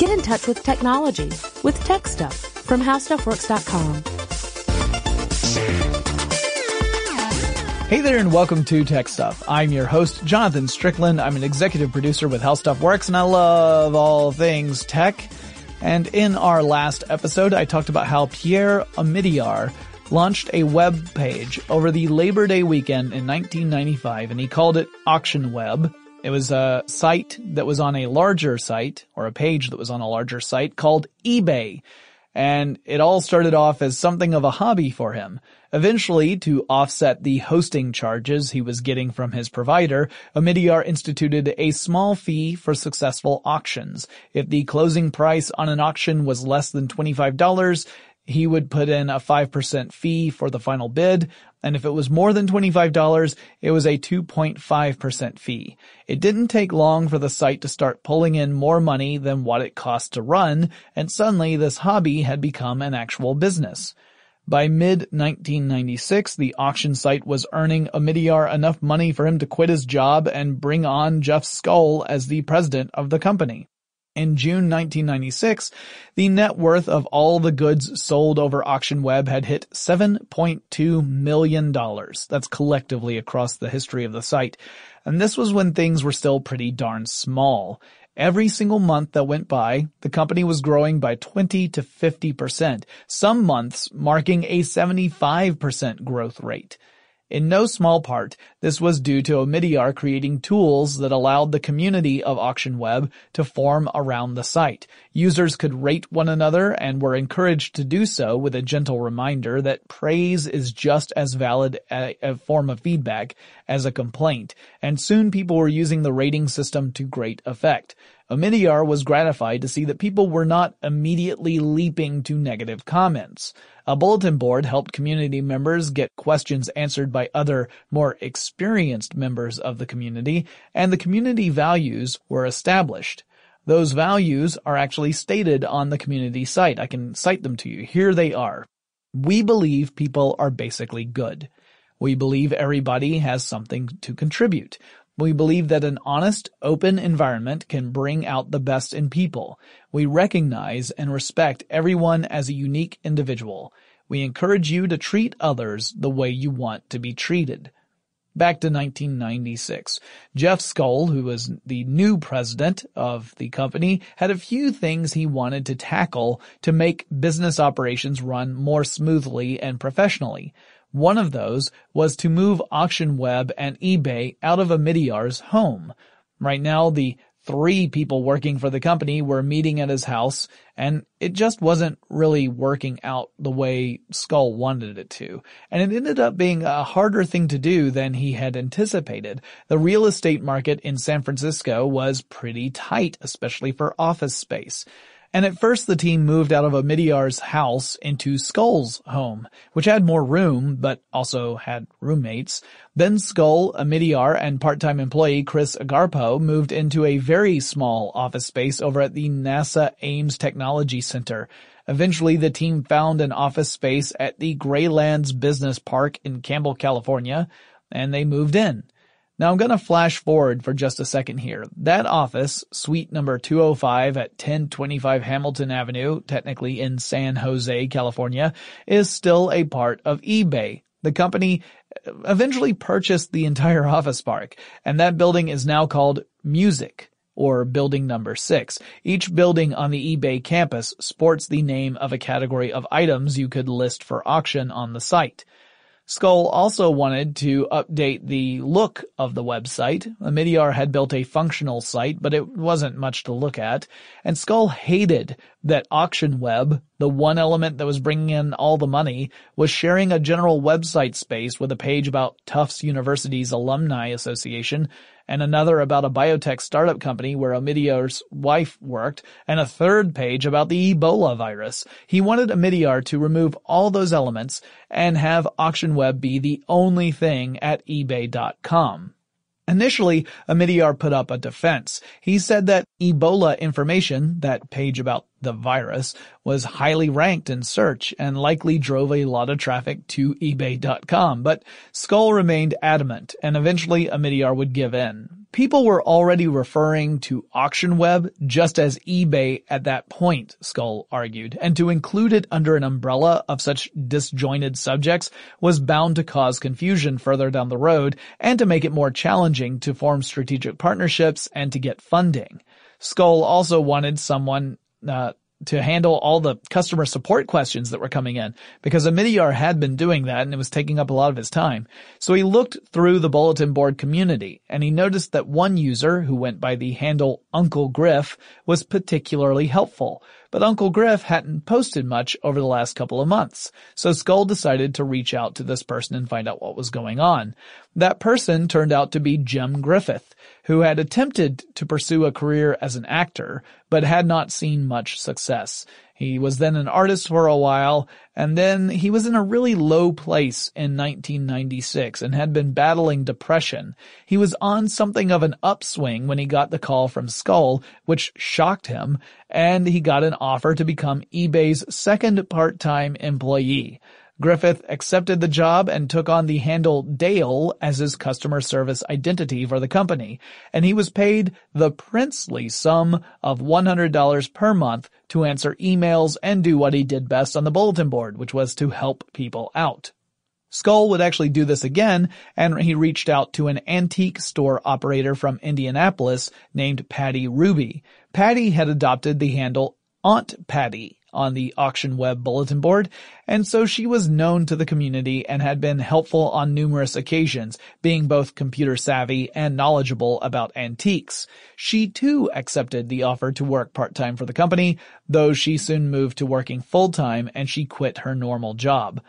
Get in touch with technology with Tech Stuff from HowStuffWorks.com. Hey there, and welcome to Tech Stuff. I'm your host, Jonathan Strickland. I'm an executive producer with How Stuff Works, and I love all things tech. And in our last episode, I talked about how Pierre Omidyar launched a web page over the Labor Day weekend in 1995, and he called it Auction Web. It was a site that was on a larger site, or a page that was on a larger site called eBay. And it all started off as something of a hobby for him. Eventually, to offset the hosting charges he was getting from his provider, Omidyar instituted a small fee for successful auctions. If the closing price on an auction was less than $25, he would put in a 5% fee for the final bid, and if it was more than $25, it was a 2.5% fee. It didn't take long for the site to start pulling in more money than what it cost to run, and suddenly this hobby had become an actual business. By mid-1996, the auction site was earning Omidyar enough money for him to quit his job and bring on Jeff Skoll as the president of the company. In June 1996, the net worth of all the goods sold over AuctionWeb had hit $7.2 million. That's collectively across the history of the site. And this was when things were still pretty darn small. Every single month that went by, the company was growing by 20 to 50%, some months marking a 75% growth rate. In no small part, this was due to Omidyar creating tools that allowed the community of AuctionWeb to form around the site. Users could rate one another and were encouraged to do so with a gentle reminder that praise is just as valid a, a form of feedback as a complaint, and soon people were using the rating system to great effect. Omidyar was gratified to see that people were not immediately leaping to negative comments. A bulletin board helped community members get questions answered by other, more experienced members of the community, and the community values were established. Those values are actually stated on the community site. I can cite them to you. Here they are. We believe people are basically good. We believe everybody has something to contribute. We believe that an honest, open environment can bring out the best in people. We recognize and respect everyone as a unique individual. We encourage you to treat others the way you want to be treated. Back to 1996. Jeff Skoll, who was the new president of the company, had a few things he wanted to tackle to make business operations run more smoothly and professionally. One of those was to move AuctionWeb and eBay out of Omidyar's home. Right now, the three people working for the company were meeting at his house, and it just wasn't really working out the way Skoll wanted it to. And it ended up being a harder thing to do than he had anticipated. The real estate market in San Francisco was pretty tight, especially for office space. And at first the team moved out of Omidyar's house into Skoll's home, which had more room, but also had roommates. Then Skoll, Omidyar, and part-time employee Chris Agarpao moved into a very small office space over at the NASA Ames Technology Center. Eventually the team found an office space at the Graylands Business Park in Campbell, California, and they moved in. Now I'm going to flash forward for just a second here. That office, suite number 205 at 1025 Hamilton Avenue, technically in San Jose, California, is still a part of eBay. The company uh, eventually purchased the entire office park, and that building is now called Music or building number six. Each building on the eBay campus sports the name of a category of items you could list for auction on the site. Skoll also wanted to update the look of the website. Omidyar had built a functional site, but it wasn't much to look at. And Skoll hated that AuctionWeb, the one element that was bringing in all the money, was sharing a general website space with a page about Tufts University's Alumni Association and another about a biotech startup company where Omidyar's wife worked, and a third page about the Ebola virus. He wanted Omidyar to remove all those elements and have AuctionWeb be the only thing at eBay.com. Initially, Omidyar put up a defense. He said that Ebola information, that page about the virus, was highly ranked in search and likely drove a lot of traffic to eBay.com, but Skoll remained adamant and eventually Omidyar would give in. People were already referring to AuctionWeb just as eBay at that point, Skoll argued, and to include it under an umbrella of such disjointed subjects was bound to cause confusion further down the road and to make it more challenging to form strategic partnerships and to get funding. Skoll also wanted someone uh, to handle all the customer support questions that were coming in because Omidyar had been doing that and it was taking up a lot of his time. So he looked through the bulletin board community and he noticed that one user who went by the handle Uncle Griff was particularly helpful. But Uncle Griff hadn't posted much over the last couple of months. So Skoll decided to reach out to this person and find out what was going on. That person turned out to be Jim Griffith, who had attempted to pursue a career as an actor, but had not seen much success. He was then an artist for a while, and then he was in a really low place in 1996 and had been battling depression. He was on something of an upswing when he got the call from Skoll, which shocked him, and he got an offer to become eBay's second part-time employee. Griffith accepted the job and took on the handle Dale as his customer service identity for the company, and he was paid the princely sum of $100 per month to answer emails and do what he did best on the bulletin board, which was to help people out. Skoll would actually do this again, and he reached out to an antique store operator from Indianapolis named Patty Ruby. Patty had adopted the handle Aunt Patty on the auction web bulletin board, and so she was known to the community and had been helpful on numerous occasions, being both computer savvy and knowledgeable about antiques. She too accepted the offer to work part-time for the company, though she soon moved to working full-time and she quit her normal job.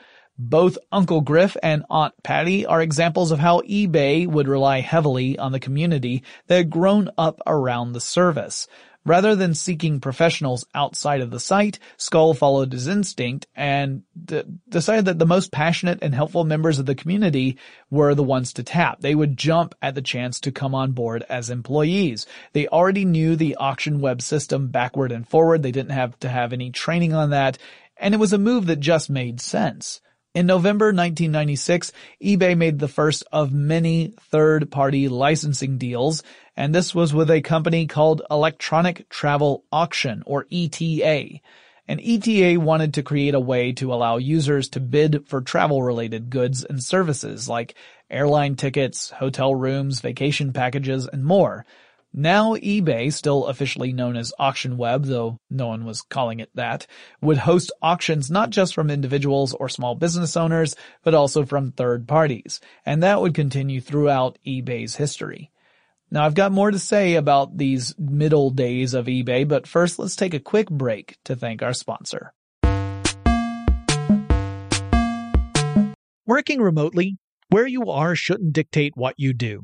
Both Uncle Griff and Aunt Patty are examples of how eBay would rely heavily on the community that had grown up around the service. Rather than seeking professionals outside of the site, Skoll followed his instinct and d- decided that the most passionate and helpful members of the community were the ones to tap. They would jump at the chance to come on board as employees. They already knew the auction web system backward and forward. They didn't have to have any training on that. And it was a move that just made sense. In November 1996, eBay made the first of many third-party licensing deals, and this was with a company called Electronic Travel Auction, or ETA. And ETA wanted to create a way to allow users to bid for travel-related goods and services like airline tickets, hotel rooms, vacation packages, and more. Now eBay, still officially known as AuctionWeb, though no one was calling it that, would host auctions not just from individuals or small business owners, but also from third parties. And that would continue throughout eBay's history. Now I've got more to say about these middle days of eBay, but first let's take a quick break to thank our sponsor. Working remotely, where you are shouldn't dictate what you do.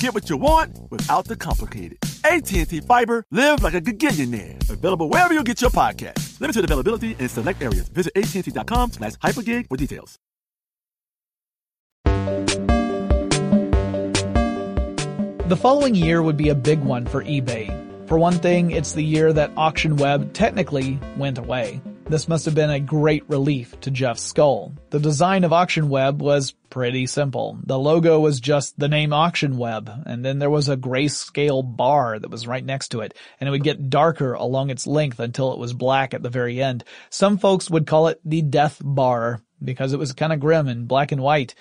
Get what you want without the complicated. AT&T Fiber, live like a gigillionaire. Available wherever you get your podcast. Limited availability in select areas. Visit AT&T.com slash hypergig for details. The following year would be a big one for eBay. For one thing, it's the year that AuctionWeb technically went away. This must have been a great relief to Jeff Skoll. The design of AuctionWeb was pretty simple. The logo was just the name AuctionWeb, and then there was a grayscale bar that was right next to it, and it would get darker along its length until it was black at the very end. Some folks would call it the death bar, because it was kind of grim and black and white.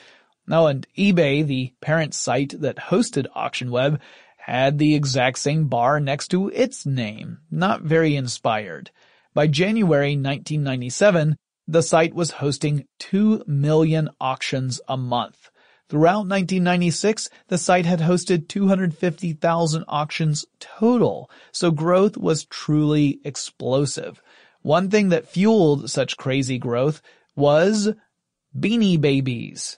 No, and eBay, the parent site that hosted AuctionWeb, had the exact same bar next to its name. Not very inspired. By January 1997, the site was hosting 2 million auctions a month. Throughout 1996, the site had hosted 250,000 auctions total, so growth was truly explosive. One thing that fueled such crazy growth was Beanie Babies.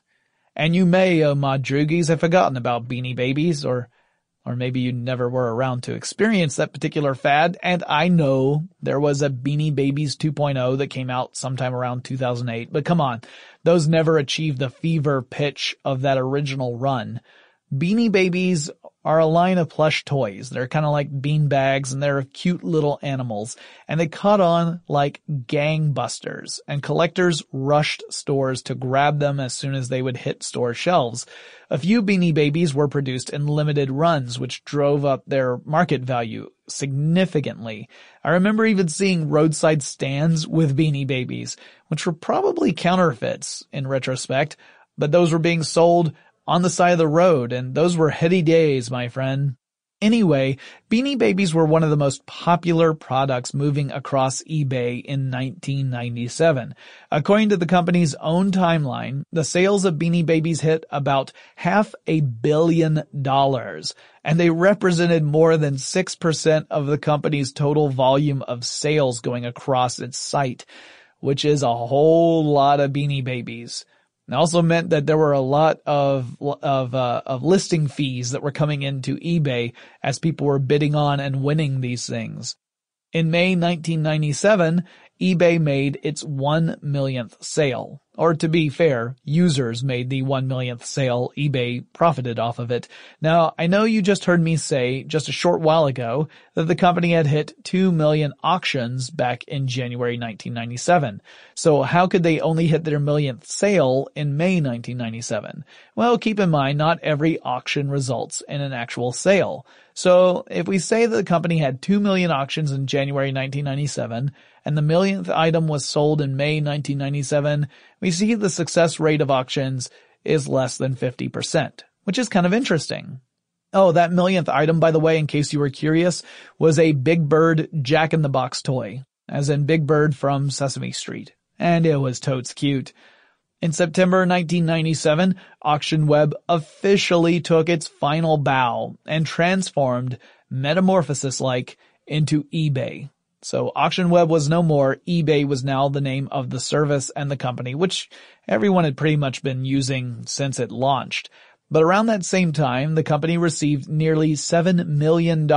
And you may, oh my droogies, have forgotten about Beanie Babies, or or maybe you never were around to experience that particular fad. And I know there was a Beanie Babies 2.0 that came out sometime around 2008, but come on, those never achieved the fever pitch of that original run. Beanie Babies are a line of plush toys. They're kind of like bean bags and they're cute little animals and they caught on like gangbusters and collectors rushed stores to grab them as soon as they would hit store shelves. A few Beanie Babies were produced in limited runs, which drove up their market value significantly. I remember even seeing roadside stands with Beanie Babies, which were probably counterfeits in retrospect, but those were being sold on the side of the road, and those were heady days, my friend. Anyway, Beanie Babies were one of the most popular products moving across eBay in 1997. According to the company's own timeline, the sales of Beanie Babies hit about half a billion dollars, and they represented more than 6% of the company's total volume of sales going across its site, which is a whole lot of Beanie Babies. It also meant that there were a lot of of uh, of listing fees that were coming into eBay as people were bidding on and winning these things. In May 1997, eBay made its one millionth sale. Or to be fair, users made the one millionth sale. eBay profited off of it. Now, I know you just heard me say just a short while ago that the company had hit 2 million auctions back in January 1997. So how could they only hit their millionth sale in May 1997? Well, keep in mind, not every auction results in an actual sale. So if we say that the company had 2 million auctions in January 1997 and the millionth item was sold in May 1997, we see the success rate of auctions is less than 50%, which is kind of interesting. Oh, that millionth item, by the way, in case you were curious, was a Big Bird Jack in the Box toy, as in Big Bird from Sesame Street. And it was totes cute. In September 1997, AuctionWeb officially took its final bow and transformed Metamorphosis-like into eBay. So AuctionWeb was no more, eBay was now the name of the service and the company, which everyone had pretty much been using since it launched. But around that same time, the company received nearly $7 million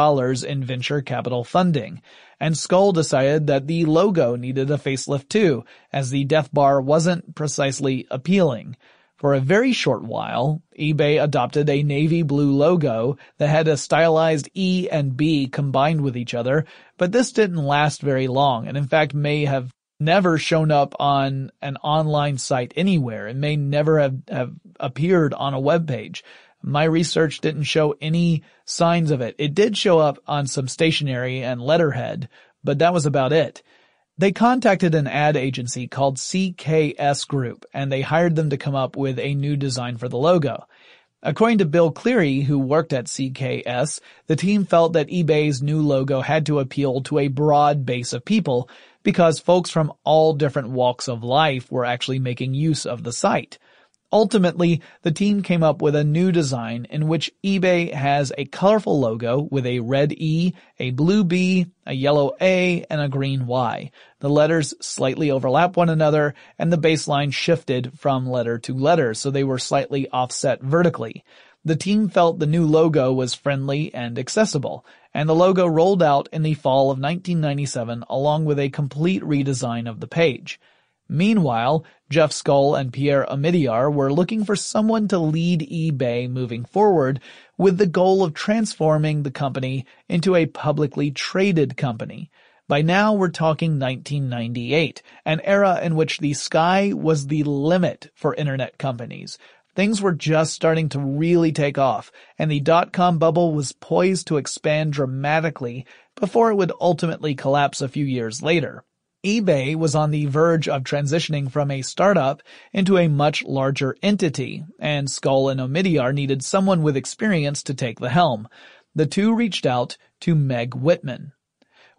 in venture capital funding, and Skoll decided that the logo needed a facelift too, as the death bar wasn't precisely appealing. For a very short while, eBay adopted a navy blue logo that had a stylized E and B combined with each other, but this didn't last very long and in fact may have never shown up on an online site anywhere. It may never have, have appeared on a web page. My research didn't show any signs of it. It did show up on some stationery and letterhead, but that was about it. They contacted an ad agency called CKS Group and they hired them to come up with a new design for the logo. According to Bill Cleary, who worked at CKS, the team felt that eBay's new logo had to appeal to a broad base of people because folks from all different walks of life were actually making use of the site. Ultimately, the team came up with a new design in which eBay has a colorful logo with a red E, a blue B, a yellow A, and a green Y. The letters slightly overlap one another and the baseline shifted from letter to letter, so they were slightly offset vertically. The team felt the new logo was friendly and accessible, and the logo rolled out in the fall of 1997 along with a complete redesign of the page. Meanwhile, Jeff Skoll and Pierre Omidyar were looking for someone to lead eBay moving forward with the goal of transforming the company into a publicly traded company. By now we're talking 1998, an era in which the sky was the limit for internet companies. Things were just starting to really take off, and the dot-com bubble was poised to expand dramatically before it would ultimately collapse a few years later eBay was on the verge of transitioning from a startup into a much larger entity, and Skoll and Omidyar needed someone with experience to take the helm. The two reached out to Meg Whitman.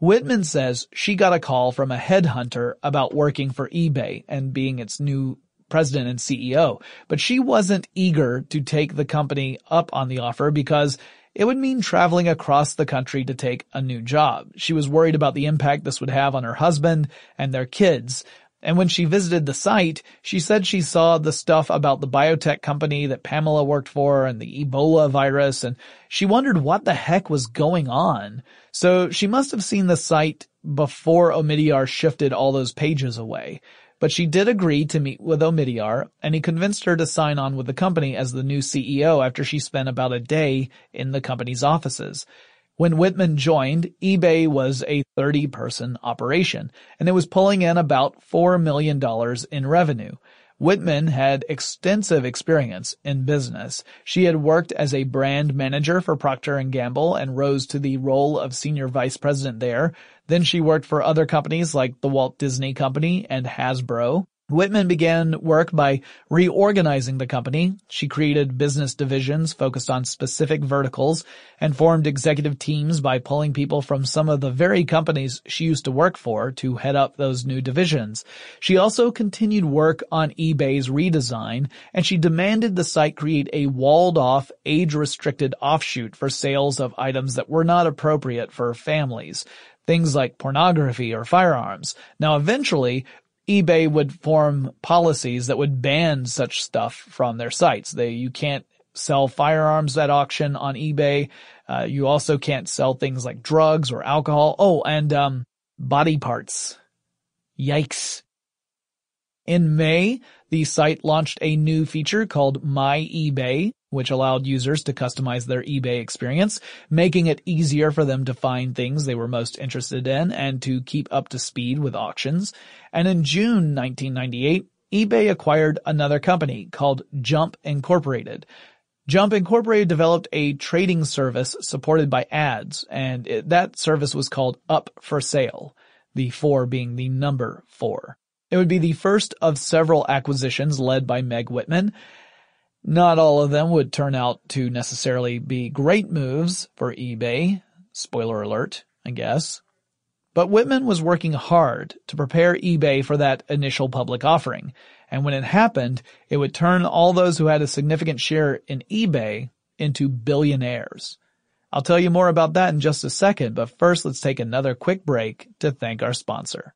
Whitman says she got a call from a headhunter about working for eBay and being its new president and CEO, but she wasn't eager to take the company up on the offer because it would mean traveling across the country to take a new job. She was worried about the impact this would have on her husband and their kids. And when she visited the site, she said she saw the stuff about the biotech company that Pamela worked for and the Ebola virus, and she wondered what the heck was going on. So she must have seen the site before Omidyar shifted all those pages away. But she did agree to meet with Omidyar, and he convinced her to sign on with the company as the new CEO after she spent about a day in the company's offices. When Whitman joined, eBay was a 30 person operation, and it was pulling in about $4 million in revenue. Whitman had extensive experience in business. She had worked as a brand manager for Procter & Gamble and rose to the role of senior vice president there. Then she worked for other companies like the Walt Disney Company and Hasbro. Whitman began work by reorganizing the company. She created business divisions focused on specific verticals and formed executive teams by pulling people from some of the very companies she used to work for to head up those new divisions. She also continued work on eBay's redesign and she demanded the site create a walled off, age restricted offshoot for sales of items that were not appropriate for families things like pornography or firearms. Now eventually, eBay would form policies that would ban such stuff from their sites. They, you can't sell firearms at auction on eBay. Uh, you also can't sell things like drugs or alcohol. Oh, and, um, body parts. Yikes. In May, the site launched a new feature called My eBay, which allowed users to customize their eBay experience, making it easier for them to find things they were most interested in and to keep up to speed with auctions. And in June 1998, eBay acquired another company called Jump Incorporated. Jump Incorporated developed a trading service supported by ads, and it, that service was called Up for Sale, the four being the number four. It would be the first of several acquisitions led by Meg Whitman, not all of them would turn out to necessarily be great moves for eBay. Spoiler alert, I guess. But Whitman was working hard to prepare eBay for that initial public offering. And when it happened, it would turn all those who had a significant share in eBay into billionaires. I'll tell you more about that in just a second, but first let's take another quick break to thank our sponsor.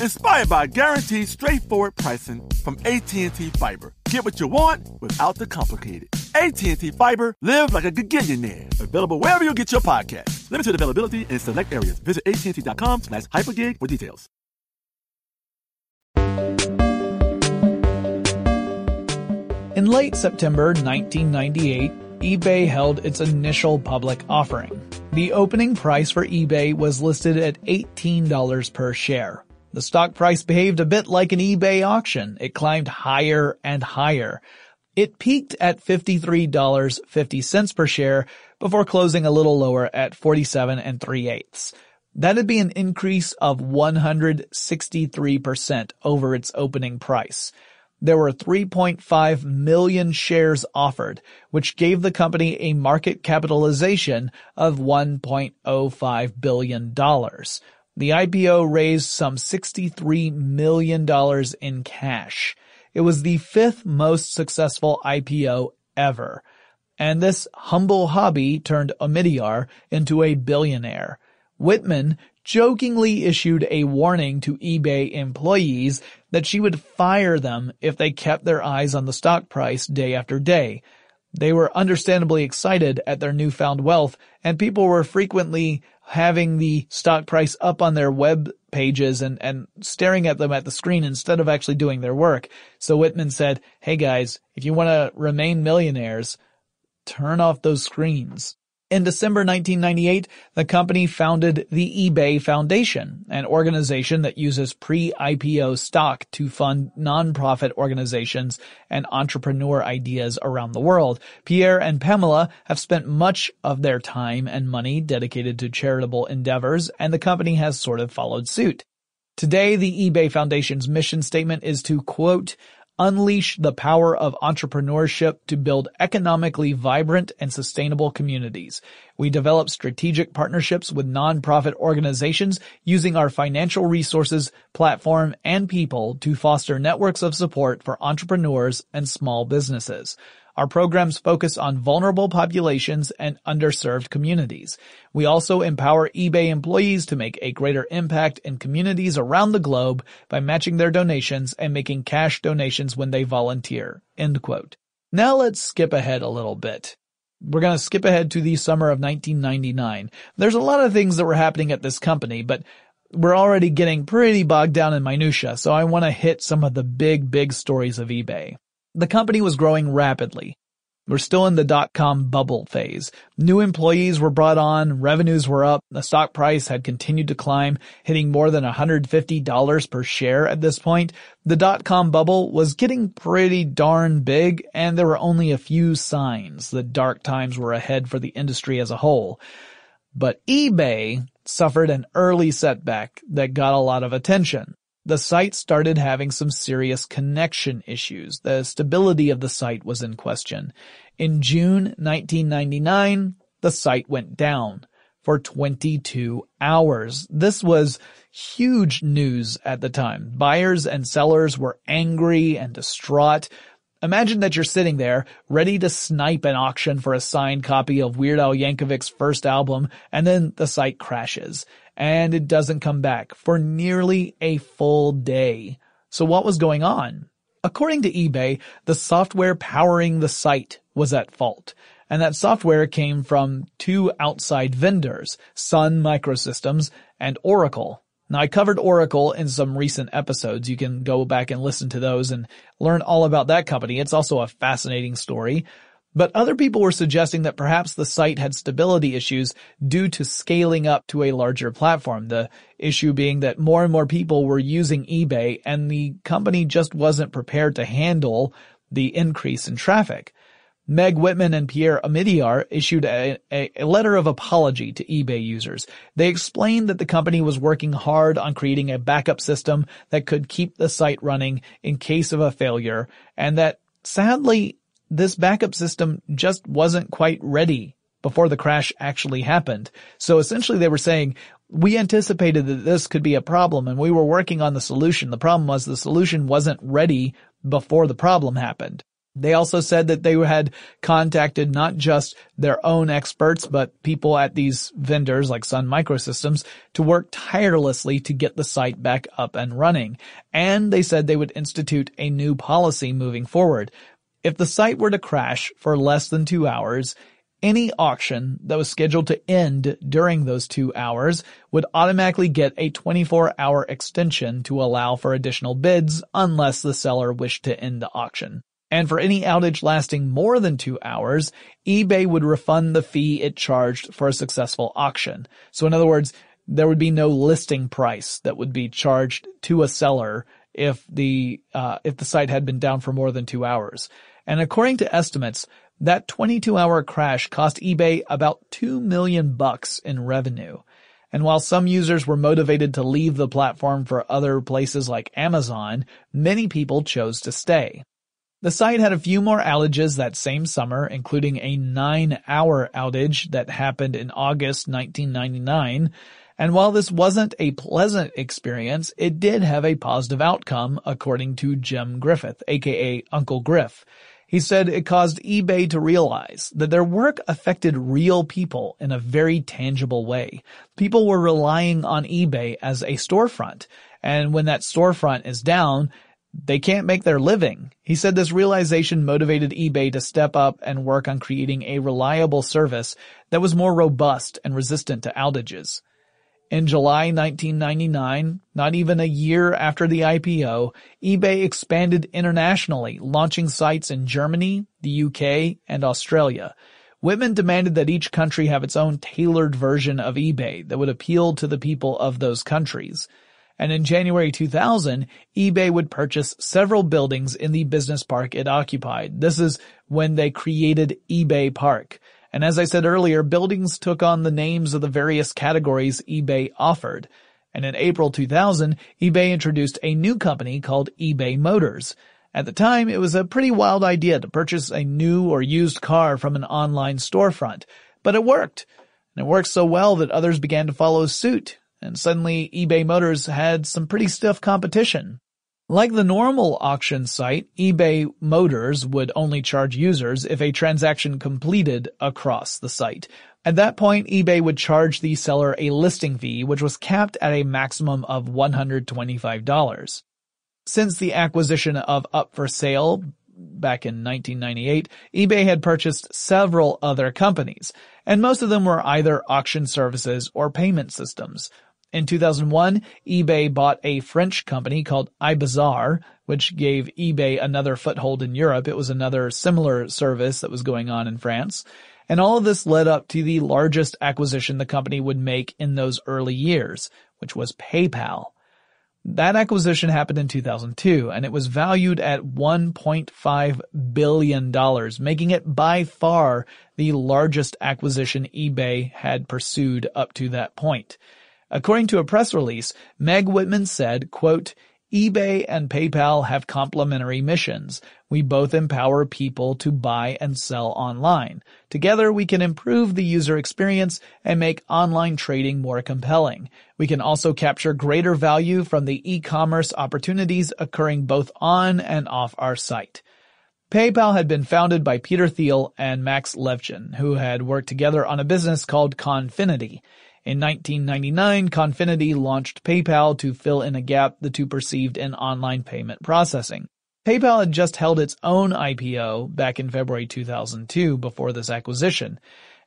inspired by guaranteed straightforward pricing from AT&T Fiber. Get what you want without the complicated. AT&T Fiber, live like a gigillionaire. Available wherever you get your podcast. Limited availability in select areas. Visit AT&T.com slash hypergig for details. In late September 1998, eBay held its initial public offering. The opening price for eBay was listed at $18 per share. The stock price behaved a bit like an eBay auction. It climbed higher and higher. It peaked at $53.50 per share before closing a little lower at 47 and 3 eighths. That'd be an increase of 163% over its opening price. There were 3.5 million shares offered, which gave the company a market capitalization of $1.05 billion. The IPO raised some $63 million in cash. It was the fifth most successful IPO ever. And this humble hobby turned Omidyar into a billionaire. Whitman jokingly issued a warning to eBay employees that she would fire them if they kept their eyes on the stock price day after day. They were understandably excited at their newfound wealth and people were frequently having the stock price up on their web pages and, and staring at them at the screen instead of actually doing their work. So Whitman said, hey guys, if you want to remain millionaires, turn off those screens. In December 1998, the company founded the eBay Foundation, an organization that uses pre-IPO stock to fund nonprofit organizations and entrepreneur ideas around the world. Pierre and Pamela have spent much of their time and money dedicated to charitable endeavors, and the company has sort of followed suit. Today, the eBay Foundation's mission statement is to quote, unleash the power of entrepreneurship to build economically vibrant and sustainable communities. We develop strategic partnerships with nonprofit organizations using our financial resources, platform, and people to foster networks of support for entrepreneurs and small businesses. Our programs focus on vulnerable populations and underserved communities. We also empower eBay employees to make a greater impact in communities around the globe by matching their donations and making cash donations when they volunteer. End quote. Now let's skip ahead a little bit. We're going to skip ahead to the summer of 1999. There's a lot of things that were happening at this company, but we're already getting pretty bogged down in minutia, so I want to hit some of the big, big stories of eBay. The company was growing rapidly. We're still in the dot-com bubble phase. New employees were brought on, revenues were up, the stock price had continued to climb, hitting more than $150 per share at this point. The dot-com bubble was getting pretty darn big, and there were only a few signs that dark times were ahead for the industry as a whole. But eBay suffered an early setback that got a lot of attention the site started having some serious connection issues. The stability of the site was in question. In June 1999, the site went down for 22 hours. This was huge news at the time. Buyers and sellers were angry and distraught. Imagine that you're sitting there, ready to snipe an auction for a signed copy of Weird Al Yankovic's first album, and then the site crashes and it doesn't come back for nearly a full day. So what was going on? According to eBay, the software powering the site was at fault. And that software came from two outside vendors, Sun Microsystems and Oracle. Now I covered Oracle in some recent episodes. You can go back and listen to those and learn all about that company. It's also a fascinating story. But other people were suggesting that perhaps the site had stability issues due to scaling up to a larger platform. The issue being that more and more people were using eBay and the company just wasn't prepared to handle the increase in traffic. Meg Whitman and Pierre Omidyar issued a, a, a, letter of apology to eBay users. They explained that the company was working hard on creating a backup system that could keep the site running in case of a failure and that sadly this backup system just wasn't quite ready before the crash actually happened. So essentially they were saying, we anticipated that this could be a problem and we were working on the solution. The problem was the solution wasn't ready before the problem happened. They also said that they had contacted not just their own experts, but people at these vendors like Sun Microsystems to work tirelessly to get the site back up and running. And they said they would institute a new policy moving forward. If the site were to crash for less than two hours, any auction that was scheduled to end during those two hours would automatically get a 24 hour extension to allow for additional bids unless the seller wished to end the auction. And for any outage lasting more than two hours, eBay would refund the fee it charged for a successful auction. So in other words, there would be no listing price that would be charged to a seller if the, uh, if the site had been down for more than two hours. And according to estimates, that 22 hour crash cost eBay about 2 million bucks in revenue. And while some users were motivated to leave the platform for other places like Amazon, many people chose to stay. The site had a few more outages that same summer, including a nine hour outage that happened in August 1999. And while this wasn't a pleasant experience, it did have a positive outcome, according to Jim Griffith, aka Uncle Griff. He said it caused eBay to realize that their work affected real people in a very tangible way. People were relying on eBay as a storefront, and when that storefront is down, they can't make their living. He said this realization motivated eBay to step up and work on creating a reliable service that was more robust and resistant to outages. In July 1999, not even a year after the IPO, eBay expanded internationally, launching sites in Germany, the UK, and Australia. Whitman demanded that each country have its own tailored version of eBay that would appeal to the people of those countries. And in January 2000, eBay would purchase several buildings in the business park it occupied. This is when they created eBay Park. And as I said earlier, buildings took on the names of the various categories eBay offered. And in April 2000, eBay introduced a new company called eBay Motors. At the time, it was a pretty wild idea to purchase a new or used car from an online storefront, but it worked. And it worked so well that others began to follow suit, and suddenly eBay Motors had some pretty stiff competition. Like the normal auction site, eBay Motors would only charge users if a transaction completed across the site. At that point, eBay would charge the seller a listing fee, which was capped at a maximum of $125. Since the acquisition of Up for Sale back in 1998, eBay had purchased several other companies, and most of them were either auction services or payment systems. In 2001, eBay bought a French company called iBazaar, which gave eBay another foothold in Europe. It was another similar service that was going on in France. And all of this led up to the largest acquisition the company would make in those early years, which was PayPal. That acquisition happened in 2002 and it was valued at $1.5 billion, making it by far the largest acquisition eBay had pursued up to that point. According to a press release, Meg Whitman said, quote, eBay and PayPal have complementary missions. We both empower people to buy and sell online. Together we can improve the user experience and make online trading more compelling. We can also capture greater value from the e-commerce opportunities occurring both on and off our site. PayPal had been founded by Peter Thiel and Max Levchin, who had worked together on a business called Confinity. In 1999, Confinity launched PayPal to fill in a gap the two perceived in online payment processing. PayPal had just held its own IPO back in February 2002 before this acquisition,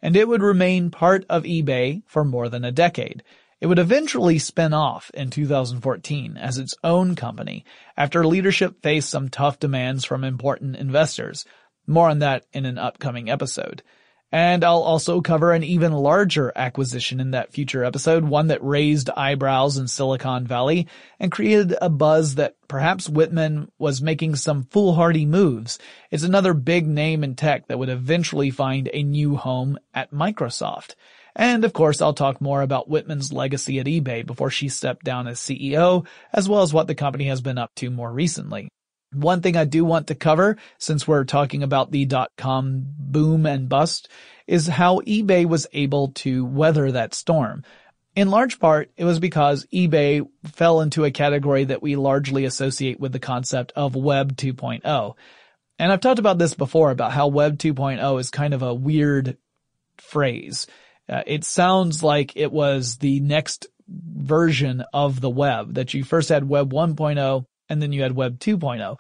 and it would remain part of eBay for more than a decade. It would eventually spin off in 2014 as its own company after leadership faced some tough demands from important investors. More on that in an upcoming episode. And I'll also cover an even larger acquisition in that future episode, one that raised eyebrows in Silicon Valley and created a buzz that perhaps Whitman was making some foolhardy moves. It's another big name in tech that would eventually find a new home at Microsoft. And of course, I'll talk more about Whitman's legacy at eBay before she stepped down as CEO, as well as what the company has been up to more recently. One thing I do want to cover, since we're talking about the dot-com boom and bust, is how eBay was able to weather that storm. In large part, it was because eBay fell into a category that we largely associate with the concept of Web 2.0. And I've talked about this before about how Web 2.0 is kind of a weird phrase. Uh, it sounds like it was the next version of the web, that you first had Web 1.0 and then you had Web 2.0.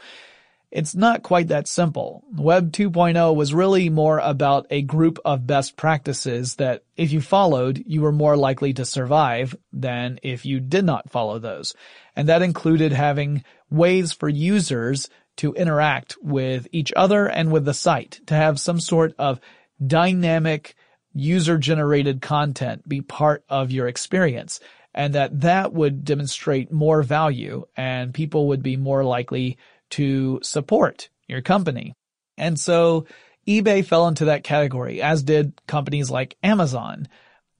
it's not quite that simple. Web 2.0 was really more about a group of best practices that if you followed, you were more likely to survive than if you did not follow those. And that included having ways for users to interact with each other and with the site, to have some sort of dynamic user generated content be part of your experience and that that would demonstrate more value and people would be more likely to support your company. And so eBay fell into that category, as did companies like Amazon,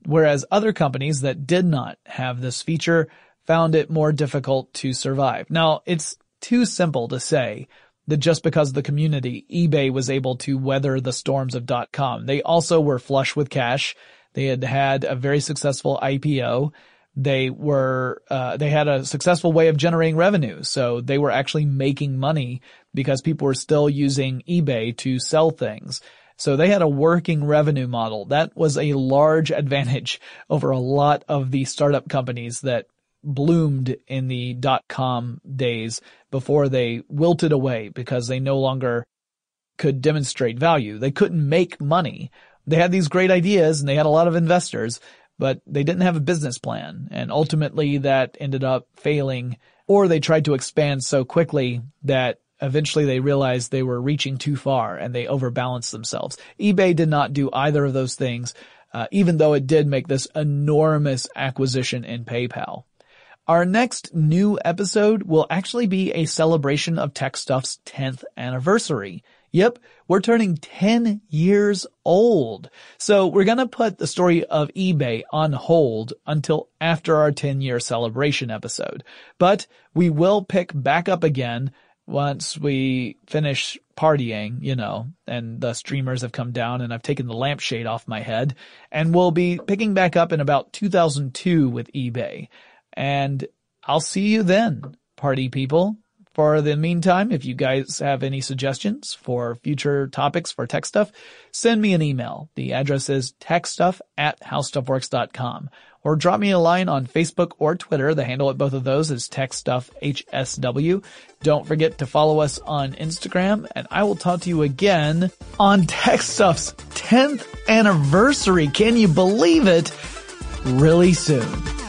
whereas other companies that did not have this feature found it more difficult to survive. Now, it's too simple to say that just because of the community, eBay was able to weather the storms of .com. They also were flush with cash. They had had a very successful IPO they were uh, they had a successful way of generating revenue. So they were actually making money because people were still using eBay to sell things. So they had a working revenue model. That was a large advantage over a lot of the startup companies that bloomed in the dot com days before they wilted away because they no longer could demonstrate value. They couldn't make money. They had these great ideas and they had a lot of investors, but they didn't have a business plan. And ultimately that ended up failing or they tried to expand so quickly that eventually they realized they were reaching too far and they overbalanced themselves. eBay did not do either of those things, uh, even though it did make this enormous acquisition in PayPal. Our next new episode will actually be a celebration of TechStuff's 10th anniversary. Yep, we're turning 10 years old. So we're gonna put the story of eBay on hold until after our 10 year celebration episode. But we will pick back up again once we finish partying, you know, and the streamers have come down and I've taken the lampshade off my head and we'll be picking back up in about 2002 with eBay. And I'll see you then, party people. For the meantime, if you guys have any suggestions for future topics for tech stuff, send me an email. The address is techstuff at howstuffworks.com or drop me a line on Facebook or Twitter. The handle at both of those is techstuffhsw. Don't forget to follow us on Instagram and I will talk to you again on Tech Stuff's 10th anniversary. Can you believe it? Really soon.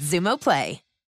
Xumo Play.